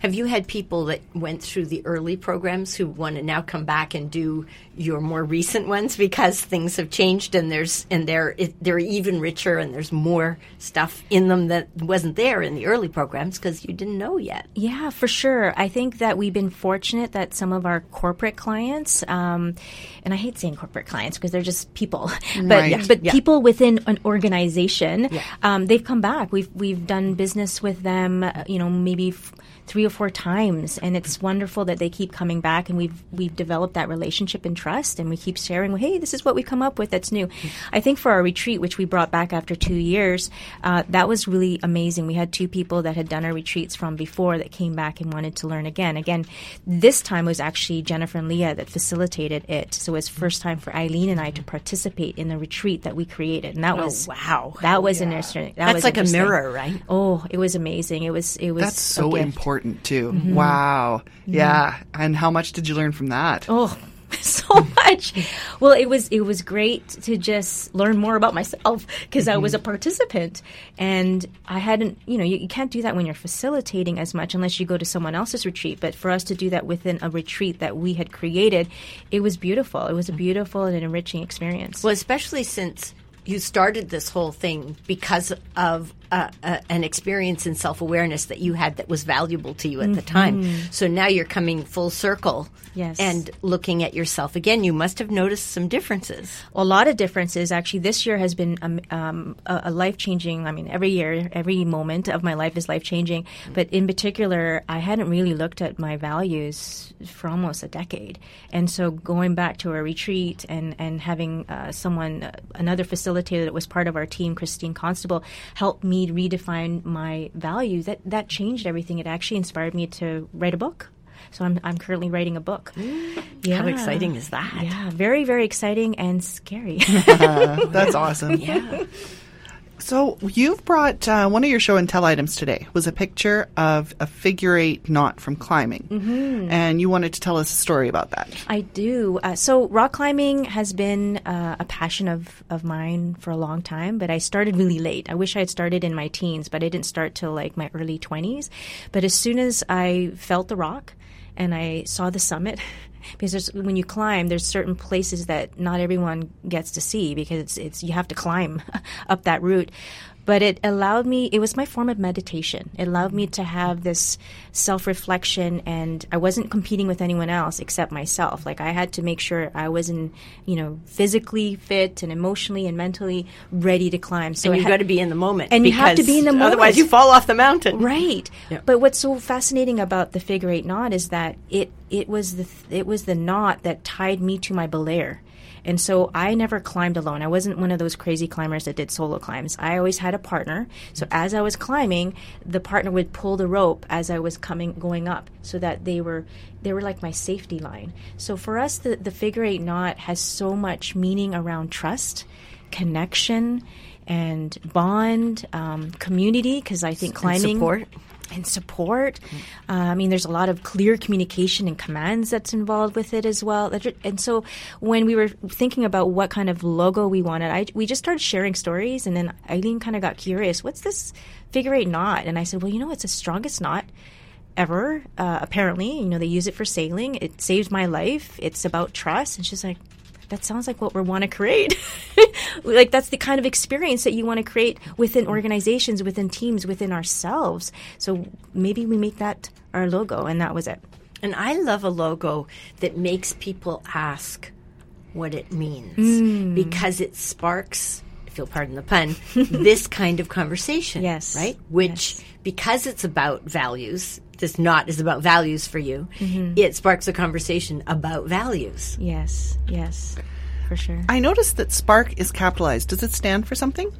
Have you had people that went through the early programs who want to now come back and do your more recent ones because things have changed and there's and they're it, they're even richer and there's more stuff in them that wasn't there in the early programs because you didn't know yet. Yeah, for sure. I think that we've been fortunate that some of our corporate clients, um, and I hate saying corporate clients because they're just people, *laughs* but Right. but Yeah. people within an organization, um, they've come back. We've we've done business with them, uh, you know, maybe. F- Three or four times, and it's wonderful that they keep coming back, and we've we've developed that relationship and trust, and we keep sharing. Hey, this is what we come up with that's new. I think for our retreat, which we brought back after two years, uh, that was really amazing. We had two people that had done our retreats from before that came back and wanted to learn again. Again, this time was actually Jennifer and Leah that facilitated it. So it was first time for Eileen and I to participate in the retreat that we created, and that was wow. That was an interesting. That That's was like a mirror, right? Oh, it was amazing. It was. It was. That's so gift. Important too. Mm-hmm. Wow. Yeah. And how much did you learn from that? Oh, *laughs* so much. Well, it was it was great to just learn more about myself because I was a mm-hmm. participant and I hadn't, you know, you, you can't do that when you're facilitating as much unless you go to someone else's retreat. But for us to do that within a retreat that we had created, it was beautiful. It was a beautiful and an enriching experience. Well, especially since you started this whole thing because of uh, an experience in self awareness that you had that was valuable to you at the time. So now you're coming full circle Yes. and looking at yourself again. You must have noticed some differences. a lot of differences. Actually, this year has been um, um, a, a life changing. I mean, every year, every moment of my life is life changing. But in particular, I hadn't really looked at my values for almost a decade. And so going back to a retreat and, and having uh, someone, uh, another facilitator that was part of our team, Christine Constable, help me redefine my values, that, that changed everything. It actually inspired me to write a book. So I'm, I'm currently writing a book. *gasps* Yeah. How exciting is that? Yeah, very, very exciting and scary. *laughs* That's awesome. Yeah. So you've brought uh, one of your show and tell items today was a picture of a figure eight knot from climbing, mm-hmm. and you wanted to tell us a story about that. I do. Uh, so rock climbing has been uh, a passion of, of mine for a long time, but I started really late. I wish I had started in my teens, but I didn't start till like my early 20s. But as soon as I felt the rock and I saw the summit, *laughs* because when you climb, there's certain places that not everyone gets to see because it's, it's you have to climb *laughs* up that route. But it allowed me. It was my form of meditation. It allowed me to have this self reflection, and I wasn't competing with anyone else except myself. Like I had to make sure I was in, you know, physically fit and emotionally and mentally ready to climb. So and you've had- got to be in the moment. And you have to be in the moment. Otherwise, you fall off the mountain. Right. Yeah. But what's so fascinating about the figure eight knot is that it it was the th- it was the knot that tied me to my belayer. And so I never climbed alone. I wasn't one of those crazy climbers that did solo climbs. I always had a partner. So as I was climbing, the partner would pull the rope as I was coming going up so that they were they were like my safety line. So for us the, the figure eight knot has so much meaning around trust, connection, and bond, um, community, because I think climbing support. And support. Uh, I mean, there's a lot of clear communication and commands that's involved with it as well. And so, when we were thinking about what kind of logo we wanted, I, we just started sharing stories, and then Eileen kind of got curious. What's this figure eight knot? And I said, well, you know, it's the strongest knot ever. Uh, apparently, you know, they use it for sailing. It saved my life. It's about trust. And she's like. That sounds like what we want to create. *laughs* like that's the kind of experience that you want to create within organizations, within teams, within ourselves. So maybe we make that our logo, and that was it. And I love a logo that makes people ask what it means Mm. because it sparks, if you'll pardon the pun, *laughs* this kind of conversation. Yes. Right? Which, because it's about values, this knot is about values for you, Mm-hmm. it sparks a conversation about values. Yes, yes, for sure. I noticed that Spark is capitalized. Does it stand for something?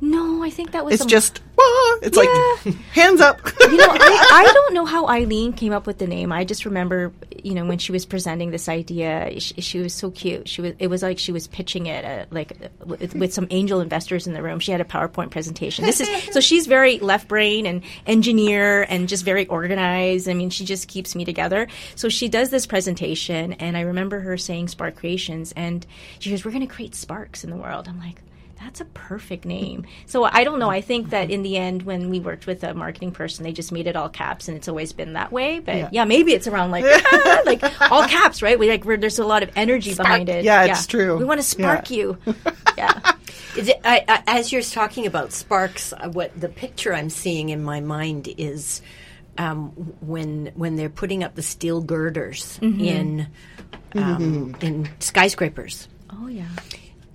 No, I think that was It's a- just "Wah!" it's like *laughs* hands up. you know, I, I *laughs* don't know how Eileen came up with the name. I just remember, you know, when she was presenting this idea, she, she was so cute. She was, it was like she was pitching it, uh, like uh, with, with some angel investors in the room. She had a PowerPoint presentation. This is so she's very left brain and engineer and just very organized. I mean, she just keeps me together. So she does this presentation, and I remember her saying Spark Creations, and she goes, "We're going to create sparks in the world." I'm like. That's a perfect name. *laughs* So I don't know. I think that in the end, when we worked with a marketing person, they just made it all caps, and it's always been that way. But yeah, maybe it's around like ah, *laughs* like all caps, right? We like where there's a lot of energy behind it. Yeah, it's true. We want to spark Yeah. you. *laughs* Yeah. Is it, I, I, as you're talking about sparks, uh, what the picture I'm seeing in my mind is um, when when they're putting up the steel girders Mm-hmm. in um, in skyscrapers. Oh yeah.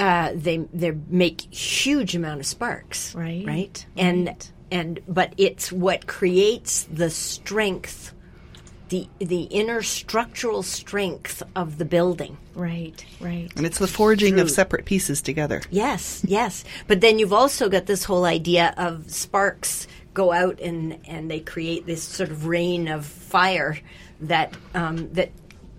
Uh, they they make huge amount of sparks, Right, Right, and right. and but it's what creates the strength, the the inner structural strength of the building. Right. Right. and it's the forging of separate pieces together. Yes, yes. But then you've also got this whole idea of sparks go out and, and they create this sort of rain of fire that um, that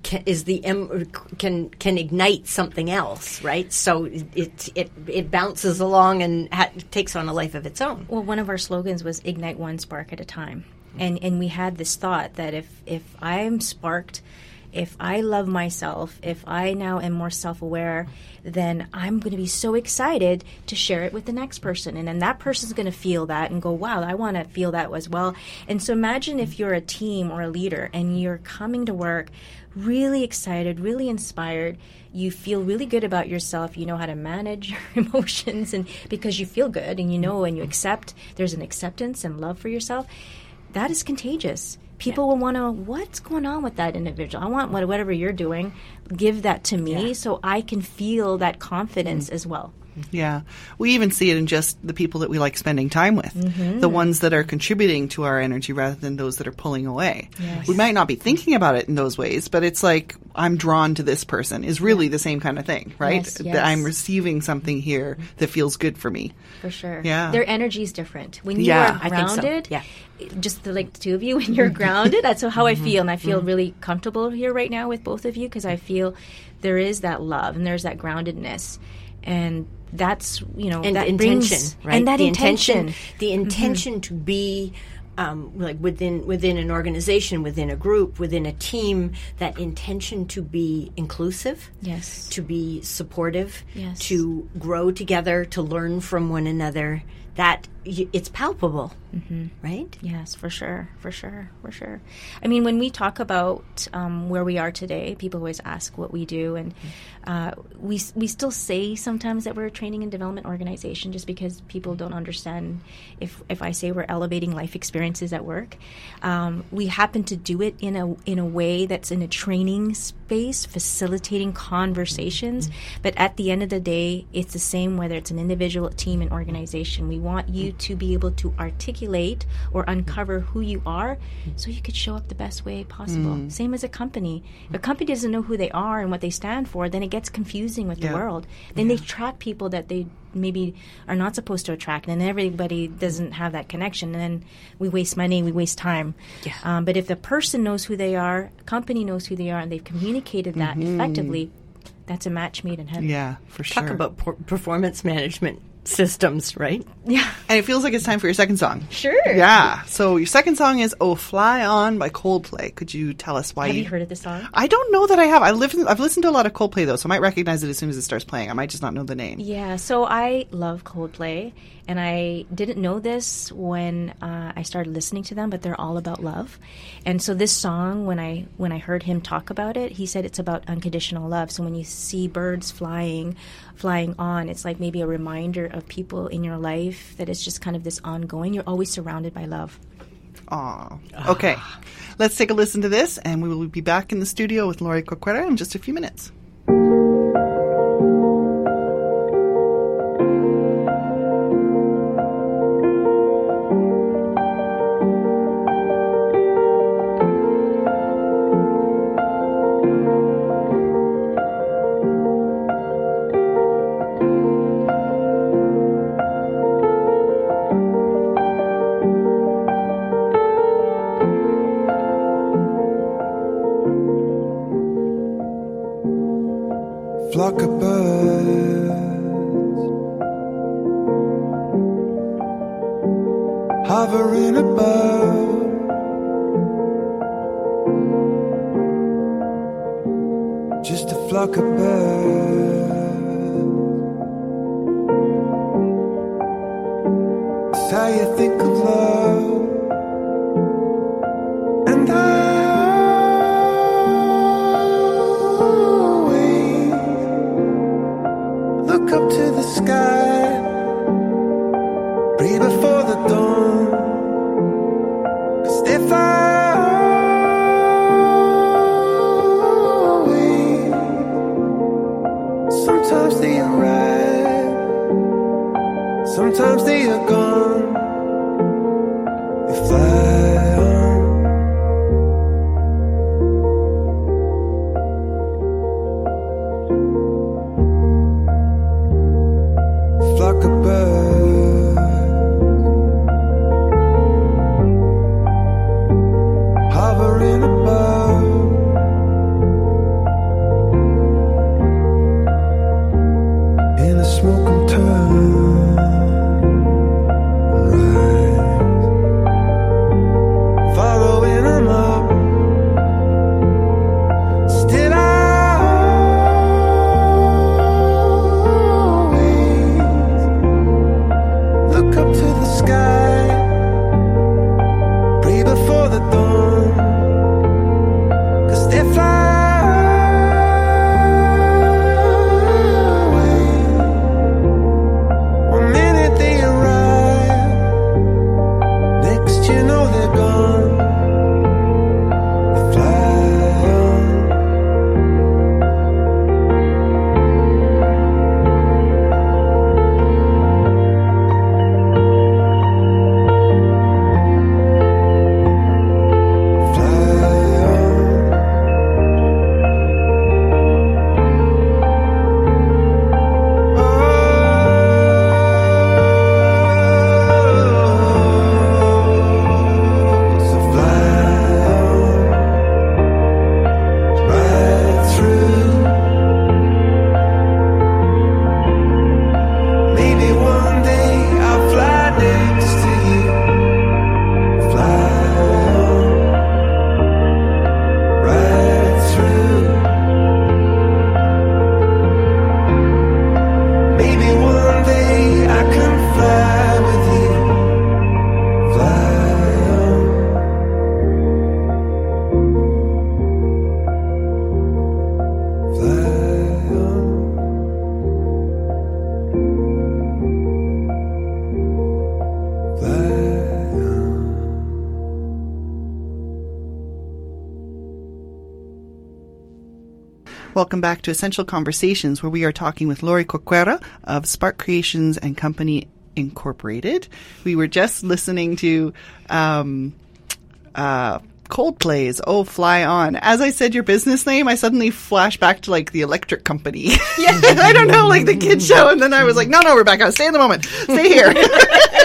can, is the em- can can ignite something else, right? So it it it bounces along and ha- takes on a life of its own. Well, one of our slogans was "Ignite one spark at a time," and and we had this thought that if if I'm sparked, if I love myself, if I now am more self aware, then I'm going to be so excited to share it with the next person, and then that person's going to feel that and go, "Wow, I want to feel that as well." And so imagine if you're a team or a leader and you're coming to work really excited, really inspired. You feel really good about yourself. You know how to manage *laughs* your emotions, and because you feel good and you know and you accept, there's an acceptance and love for yourself. That is contagious. People will want to, what's going on with that individual? I want what, whatever you're doing, give that to me so I can feel that confidence mm. as well. Yeah. We even see it in just the people that we like spending time with. Mm-hmm. The ones that are contributing to our energy rather than those that are pulling away. We might not be thinking about it in those ways, but it's like I'm drawn to this person is really the same kind of thing, right? Yes, yes. That I'm receiving something here that feels good for me. For sure. Yeah. Their energy is different. When you Yeah, are think so. grounded, Yeah. just the, like the two of you, *laughs* when you're grounded, that's how I feel. And I Mm-hmm. feel really comfortable here right now with both of you because I feel there is that love and there's that groundedness. and that's you know and that intention, brings, right? And that the intention, Mm-hmm. the intention to be um, like within within an organization, within a group, within a team. That intention to be inclusive, Yes. to be supportive, Yes. to grow together, to learn from one another. That y- it's palpable, mm-hmm. right? Yes, for sure, for sure, for sure. I mean, when we talk about um, where we are today, people always ask what we do, and uh, we we still say sometimes that we're a training and development organization, just because people don't understand. If if I say we're elevating life experiences at work, um, we happen to do it in a in a way that's in a training space, facilitating conversations. But at the end of the day, it's the same whether it's an individual, team, and organization. We want you to be able to articulate or uncover who you are so you could show up the best way possible. Same as a company. If a company doesn't know who they are and what they stand for, then it gets confusing with Yeah. the world. Then they attract people that they maybe are not supposed to attract, and then everybody doesn't have that connection. And then we waste money, we waste time. Yeah. Um, but if the person knows who they are, a company knows who they are, and they've communicated that effectively, that's a match made in heaven. Yeah, for sure. Talk about por- performance management systems, right? Yeah. and it feels like it's time for your second song. Sure. Yeah. So your second song is "Oh Fly On" by Coldplay. Could you tell us why? Have you heard of this song? I don't know that I have. I live. I've listened to a lot of Coldplay though, so I might recognize it as soon as it starts playing. I might just not know the name. Yeah, so I love Coldplay, and I didn't know this when uh, I started listening to them, but they're all about love. And so this song, when I when I heard him talk about it, he said it's about unconditional love. So when you see birds flying, flying on, it's like maybe a reminder of people in your life that it's just kind of this ongoing. You're always surrounded by love. Aw. Okay. Let's take a listen to this, and we will be back in the studio with Lori Corcuera in just a few minutes. Welcome back to Essential Conversations, where we are talking with Lori Corcuera of Spark Creations and Company Incorporated. We were just listening to um, uh, Coldplay's "Oh Fly On." As I said your business name, I suddenly flash back to like the electric company. *laughs* I don't know, like the kid show, and then I was like, "No, no, Rebecca, stay in the moment, stay here." *laughs*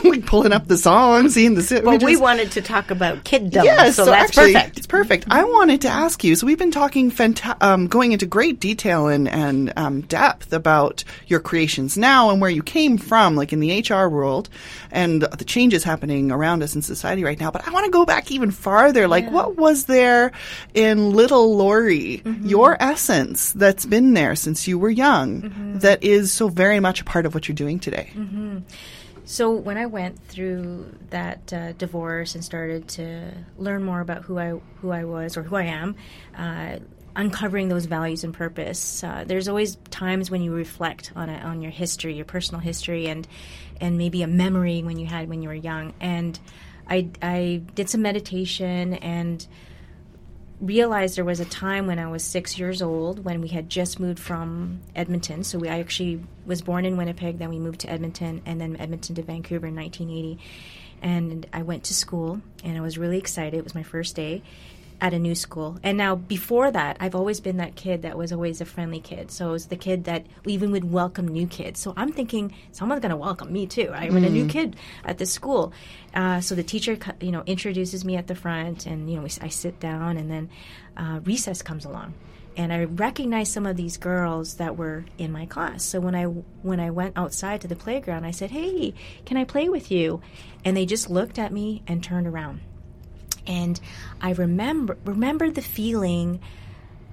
*laughs* Like pulling up the song, seeing the Well, we images. wanted to talk about kiddom, Yes, so, so, that's actually, perfect. It's perfect. I wanted to ask you. So we've been talking, fanta- um, going into great detail and and um, depth about your creations now and where you came from, like in the HR world, and the changes happening around us in society right now. But I want to go back even farther. Like, what was there in Little Lori, your essence that's been there since you were young, that is so very much a part of what you're doing today? So when I went through that uh, divorce and started to learn more about who I who I was or who I am, uh, uncovering those values and purpose, uh, there's always times when you reflect on it, on your history, your personal history, and and maybe a memory when you had when you were young. And I I did some meditation and realized there was a time when I was six years old when we had just moved from Edmonton. So we, I actually was born in Winnipeg, then we moved to Edmonton, and then Edmonton to Vancouver in 1980. And I went to school, and I was really excited. It was my first day at a new school. And now, before that, I've always been that kid that was always a friendly kid. So it was the kid that even would welcome new kids. So I'm thinking someone's going to welcome me too. right? I'm a new kid at this school. Uh, so the teacher, you know, introduces me at the front, and you know, we, I sit down, and then uh, recess comes along. And I recognized some of these girls that were in my class. So when I when I went outside to the playground, I said, "Hey, can I play with you?" And they just looked at me and turned around and I remember remember the feeling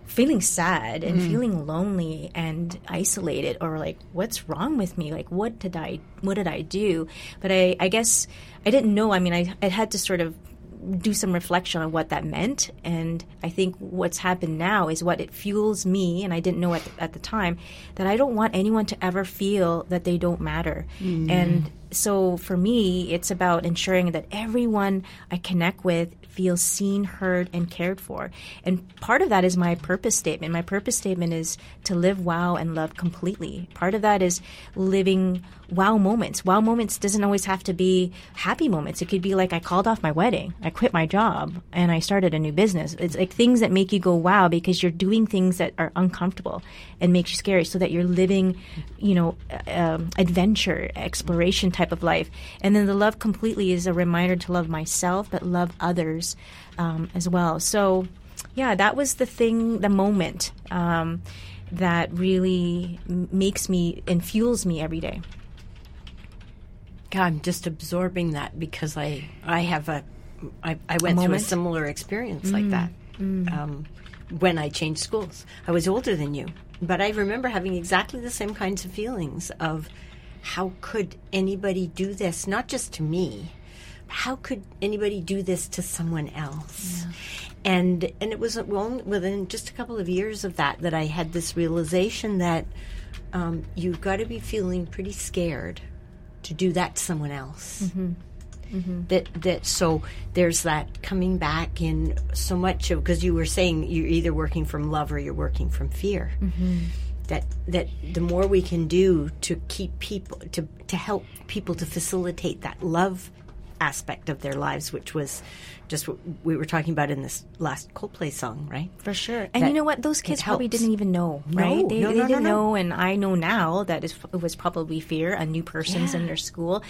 feeling sad and mm-hmm. feeling lonely and isolated or like what's wrong with me? Like what did I what did I do? But I I guess I didn't know. I mean I, I had to sort of do some reflection on what that meant. And I think what's happened now is what it fuels me and I didn't know at the, at the time that I don't want anyone to ever feel that they don't matter. Mm-hmm. And so for me it's about ensuring that everyone I connect with feels seen, heard, and cared for. And part of that is my purpose statement. My purpose statement is to live wow and love completely. Part of that is living wow moments. Wow moments doesn't always have to be happy moments. It could be like I called off my wedding, I quit my job, and I started a new business. It's like things that make you go wow because you're doing things that are uncomfortable and makes you scary so that you're living, you know, um, adventure, exploration type of life. And then the love completely is a reminder to love myself, but love others um, as well. So, yeah, that was the thing, the moment um, that really m- makes me and fuels me every day. God, I'm just absorbing that because I I have a I, I went through a similar experience like that um, when I changed schools. I was older than you, but I remember having exactly the same kinds of feelings of how could anybody do this? Not just to me. How could anybody do this to someone else? And and it was well, within just a couple of years of that that I had this realization that um, you've got to be feeling pretty scared to do that to someone else. Mm-hmm. That that so there's that coming back in so much of because you were saying you're either working from love or you're working from fear. Mm-hmm. That that the more we can do to keep people to to help people to facilitate that love aspect of their lives, which was just what we were talking about in this last Coldplay song, right? For sure. And That you know what? Those kids probably didn't even know, No, right? They, no, they no, no, didn't no. know, and I know now that it was probably fear, a new person's in their school.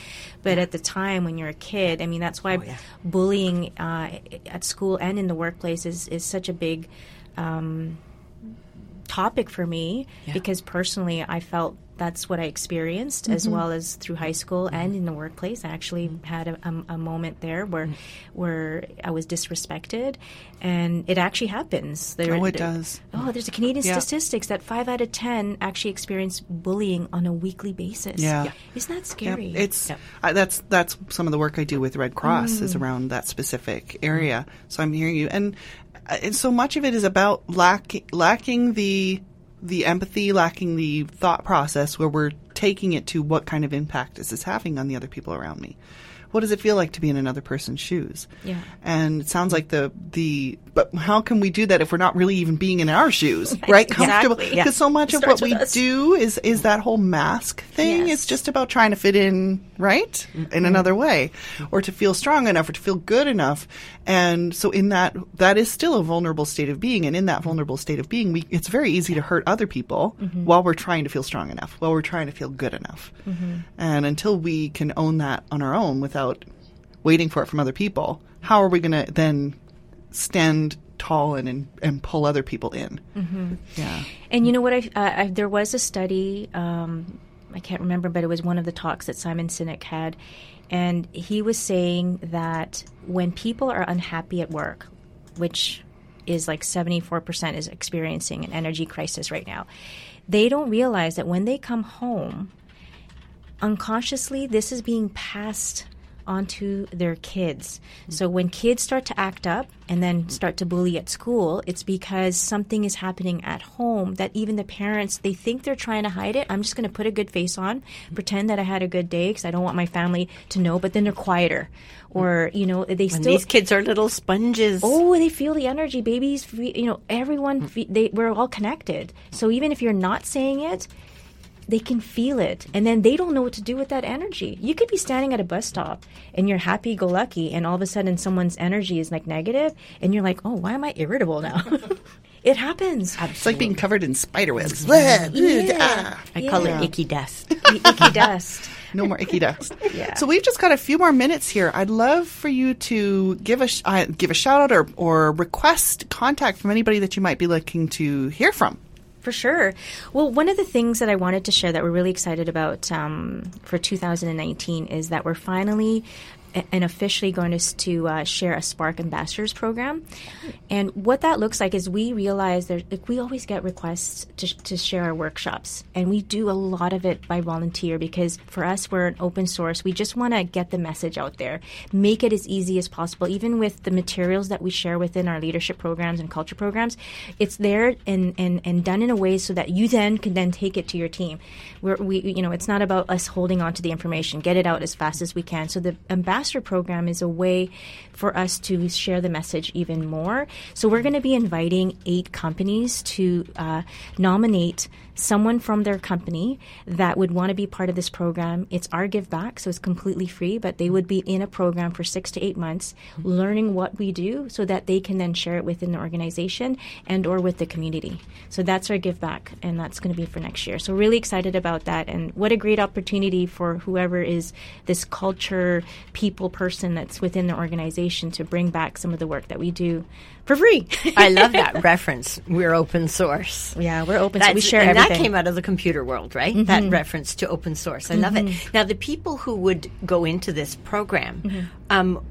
But at the time when you're a kid, I mean, that's why Oh, yeah. bullying uh, at school and in the workplace is, is such a big um, topic for me because personally I felt that's what I experienced as Mm-hmm. well as through high school and in the workplace. I actually had a, a, a moment there where Mm. where I was disrespected, and it actually happens. There, Oh, it there- does. Oh, there's a Canadian Yeah. statistics that five out of ten actually experience bullying on a weekly basis. Yeah. Yeah. isn't that scary? It's Yep. I, that's that's some of the work I do with Red Cross is Mm. around that specific area. So I'm hearing you, and, uh, and so much of it is about lacking lacking the the empathy, lacking the thought process where we're taking it to what kind of impact is this having on the other people around me. What does it feel like to be in another person's shoes? Yeah. And it sounds like the the but how can we do that if we're not really even being in our shoes, *laughs* right? Comfortable exactly, because yeah. so much of what we us. do is is that whole mask thing. Yes. It's just about trying to fit in, right? In another way or to feel strong enough or to feel good enough. And so in that that is still a vulnerable state of being and in that vulnerable state of being, we it's very easy to hurt other people while we're trying to feel strong enough, while we're trying to feel good enough. And until we can own that on our own without waiting for it from other people, how are we going to then stand tall and, and and pull other people in? Yeah. And you know what? I, uh, I there was a study. Um, I can't remember, but it was one of the talks that Simon Sinek had, and he was saying that when people are unhappy at work, which is like seventy four percent is experiencing an energy crisis right now, they don't realize that when they come home, unconsciously this is being passed onto their kids. So when kids start to act up and then start to bully at school, it's because something is happening at home that even the parents they think they're trying to hide it. I'm just going to put a good face on, pretend that I had a good day because I don't want my family to know, but then they're quieter. Or, you know, they And still these kids are little sponges. Oh, they feel the energy. Babies, you know, everyone. They we're all connected. So even if you're not saying it, they can feel it, and then they don't know what to do with that energy. You could be standing at a bus stop and you're happy go lucky, and all of a sudden someone's energy is like negative, and you're like, oh, why am I irritable now? *laughs* it happens. It's like being covered in spider webs. Blah, blah, ah. I call Yeah. it icky dust. *laughs* Icky dust. *laughs* No more icky dust. Yeah. So we've just got a few more minutes here. I'd love for you to give a sh- uh, give a shout out or or request contact from anybody that you might be looking to hear from. For sure. Well, one of the things that I wanted to share that we're really excited about um, for 2019 is that we're finally and officially going to, to uh, share a Spark Ambassadors program. And what that looks like is we realize that like, we always get requests to, to share our workshops, and we do a lot of it by volunteer because for us, we're an open source. We just want to get the message out there, make it as easy as possible, even with the materials that we share within our leadership programs and culture programs. It's there and, and, and done in a way so that you then can then take it to your team. We're, we, you know, it's not about us holding on to the information. Get it out as fast as we can. So the ambassador program is a way for us to share the message even more. So we're going to be inviting eight companies to uh, nominate someone from their company that would want to be part of this program. It's our give back, so it's completely free, but they would be in a program for six to eight months, learning what we do so that they can then share it within the organization and or with the community. So that's our give back, and that's going to be for next year. So really excited about that, and what a great opportunity for whoever is this culture people person that's within the organization to bring back some of the work that we do for free. I love that *laughs* reference. We're open source. yeah, we're open, so we share and everything. that came out of the computer world, right? Mm-hmm. That reference to open source. I love it. Mm-hmm. Now, the people who would go into this program, mm-hmm. um, a-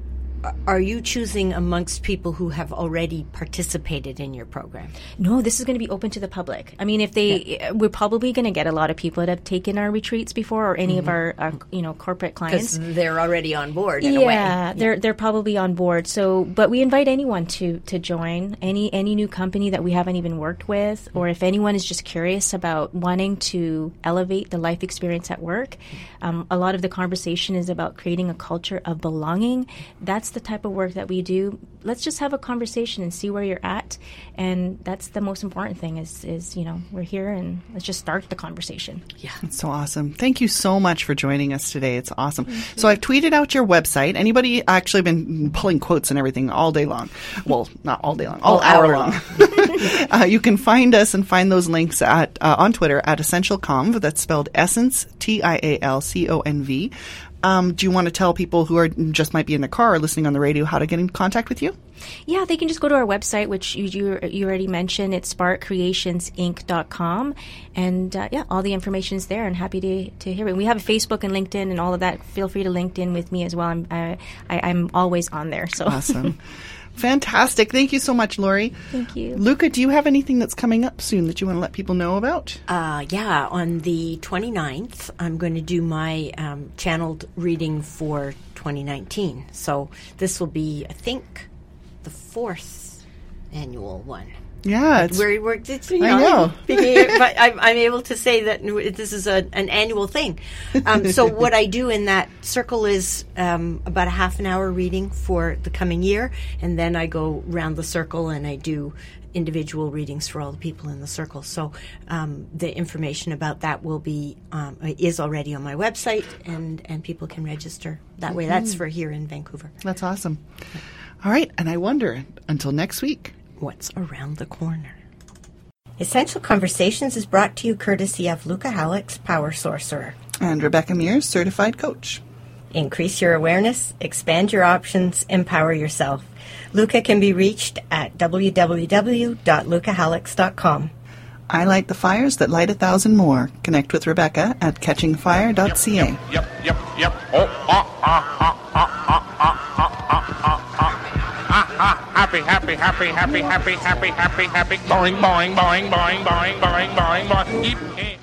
are you choosing amongst people who have already participated in your program? No, this is going to be open to the public. I mean, if they, we're probably going to get a lot of people that have taken our retreats before, or any of our, our, you know, corporate clients. Because they're already on board in a way. yeah, they're they're probably on board. So, but we invite anyone to to join any any new company that we haven't even worked with, or if anyone is just curious about wanting to elevate the life experience at work. Um, a lot of the conversation is about creating a culture of belonging. That's the type of work that we do. Let's just have a conversation and see where you're at, and that's the most important thing. Is is you know we're here and let's just start the conversation. Yeah, it's so awesome. Thank you so much for joining us today. It's awesome. So I've tweeted out your website. Anybody actually been pulling quotes and everything all day long? Well, not all day long, all, hour, long. *laughs* *laughs* uh, you can find us and find those links at uh, on Twitter at Essential Conv. That's spelled Essence T I A L C O N V. Um, do you want to tell people who are just might be in the car or listening on the radio how to get in contact with you? Yeah, they can just go to our website, which you you, you already mentioned. It's sparkcreationsinc.com. And uh, yeah, all the information is there and happy to, to hear it. We have a Facebook and LinkedIn and all of that. Feel free to LinkedIn with me as well. I'm, I, I, I'm always on there. So Awesome. *laughs* Fantastic. Thank you so much, Lori. Thank you. Luca, do you have anything that's coming up soon that you want to let people know about? Uh, yeah, on the 29th, I'm going to do my um, channeled reading for 2019. So this will be, I think, the fourth annual one. Yeah, it's We're, we're, it's, you I know, know. *laughs* but I'm, I'm able to say that this is a, an annual thing. Um, so *laughs* what I do in that circle is um, about a half an hour reading for the coming year, and then I go round the circle and I do individual readings for all the people in the circle. So um, the information about that will be um, is already on my website, and and people can register that way. That's for here in Vancouver. that's awesome. All right, and I wonder until next week. What's around the corner. Essential Conversations is brought to you courtesy of Luca Hallex Power Sorcerer. And Rebecca Mears, certified coach. Increase your awareness, expand your options, empower yourself. Luca can be reached at www.lucahallex.com. I light the fires that light a thousand more. Connect with Rebecca at catchingfire.ca. Yep, yep, yep. Oh, ah, ah, ah, ah, ah, happy, happy, happy, happy, happy, happy, happy, happy. Boing, boing, boing, boing, boing, boing, boing, boing. Keep,